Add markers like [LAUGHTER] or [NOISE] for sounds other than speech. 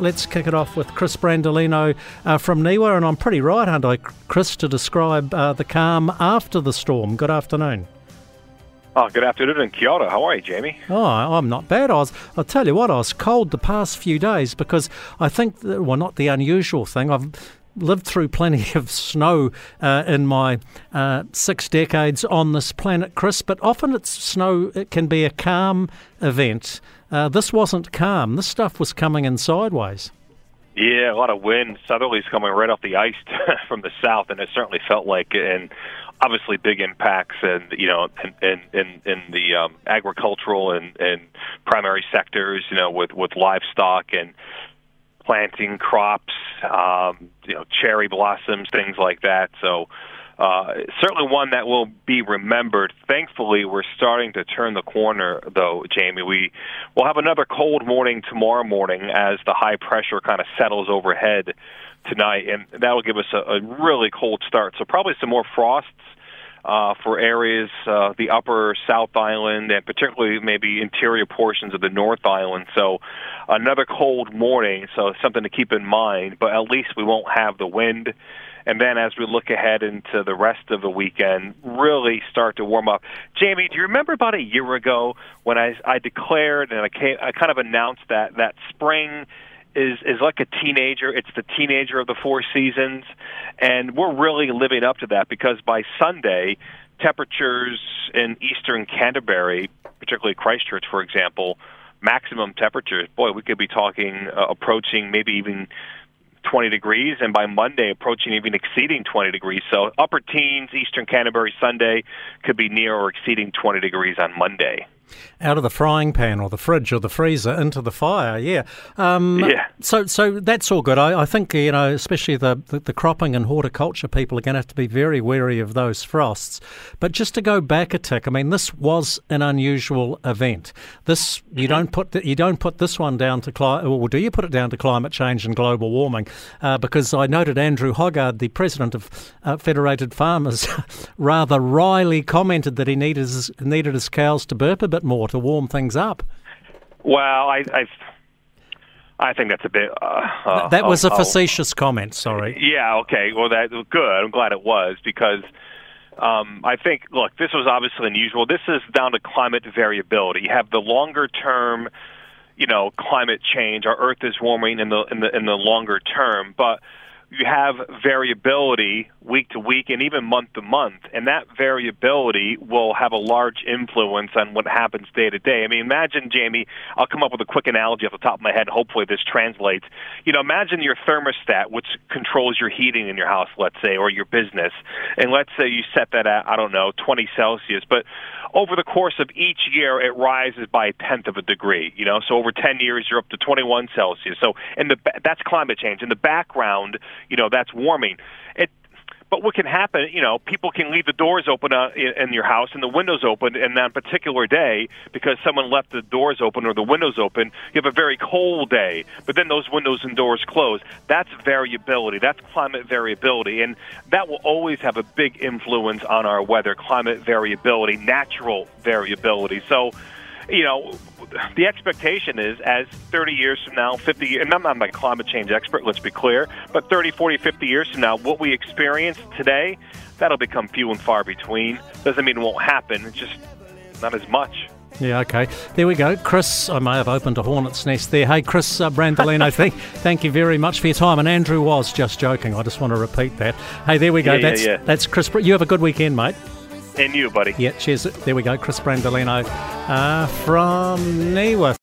Let's kick it off with Chris Brandolino uh, from NIWA, and I'm pretty right, aren't I, Chris, to describe uh, the calm after the storm. Good afternoon. Oh, good afternoon in Kyoto. How are you, Jamie? Oh, I'm not bad. I was, I'll tell you what, I was cold the past few days because I think, that, well, not the unusual thing. I've lived through plenty [LAUGHS] of snow uh, in my uh, six decades on this planet, Chris, but often it's snow, it can be a calm event. Uh, this wasn't calm. This stuff was coming in sideways. Yeah, a lot of wind. Southerlies coming right off the ice [LAUGHS] from the south, and it certainly felt like it. And obviously, big impacts, and you know, in in in, in the um, agricultural and and primary sectors. You know, with with livestock and planting crops, um, you know, cherry blossoms, things like that. So uh, certainly one that will be remembered. Thankfully, we're starting to turn the corner, though, Jamie. We will have another cold morning tomorrow morning as the high pressure kind of settles overhead tonight, and that will give us a, a really cold start. So probably some more frosts. Uh, for areas, uh, the upper South Island, and particularly maybe interior portions of the North Island. So, another cold morning, so something to keep in mind. But at least we won't have the wind and then as we look ahead into the rest of the weekend, really start to warm up. Jamie, do you remember about a year ago when I, I declared and I, came, I kind of announced that that spring is is like a teenager. It's the teenager of the four seasons, and we're really living up to that because by Sunday, temperatures in eastern Canterbury, particularly Christchurch, for example, maximum temperatures. Boy, we could be talking uh, approaching maybe even 20 degrees, and by Monday, approaching even exceeding 20 degrees. So upper teens, Eastern Canterbury Sunday could be near or exceeding 20 degrees on Monday out of the frying pan or the fridge or the freezer into the fire. Yeah. Um, yeah. So, so that's all good. I, I think you know, especially the, the, the cropping and horticulture people are going to have to be very wary of those frosts. But just to go back a tick, I mean, this was an unusual event. This you mm-hmm. don't put the, you don't put this one down to climate, or do you put it down to climate change and global warming? Uh, because I noted Andrew Hoggard, the president of uh, Federated Farmers, [LAUGHS] rather wryly commented that he needed his, needed his cows to burp a bit more to warm things up. Well, I, I, I think that's a bit. Uh, uh, that was a facetious comment. Sorry. Yeah. Okay. Well, that good. I'm glad it was because um, I think. Look, this was obviously unusual. This is down to climate variability. You have the longer term, you know, climate change. Our Earth is warming in the in the in the longer term, but you have variability week to week and even month to month, and that variability will have a large influence on what happens day to day. I mean, imagine, Jamie, I'll come up with a quick analogy off the top of my head. Hopefully, this translates. You know, imagine your thermostat, which controls your heating in your house, let's say, or your business, and let's say you set that at, I don't know, 20 Celsius, but over the course of each year, it rises by a tenth of a degree. You know, so over 10 years, you're up to 21 Celsius. So, in the that's climate change. In the background, you know, that's warming. It but what can happen, you know, people can leave the doors open uh, in your house and the windows open, and that particular day, because someone left the doors open or the windows open, you have a very cold day. But then those windows and doors close. That's variability. That's climate variability, and that will always have a big influence on our weather. Climate variability, natural variability. So you know, the expectation is as 30 years from now, 50 years, and I'm not a climate change expert, let's be clear, but 30, 40, 50 years from now, what we experience today, that'll become few and far between. Doesn't mean it won't happen, it's just not as much. Yeah, okay. There we go. Chris, I may have opened a hornet's nest there. Hey, Chris uh, Brandolino, [LAUGHS] thank, thank you very much for your time. And Andrew was just joking. I just want to repeat that. Hey, there we go. Yeah, that's, yeah, yeah. that's Chris. You have a good weekend, mate. And you, buddy. Yeah, cheers. There we go. Chris Brandolino uh, from NIWA.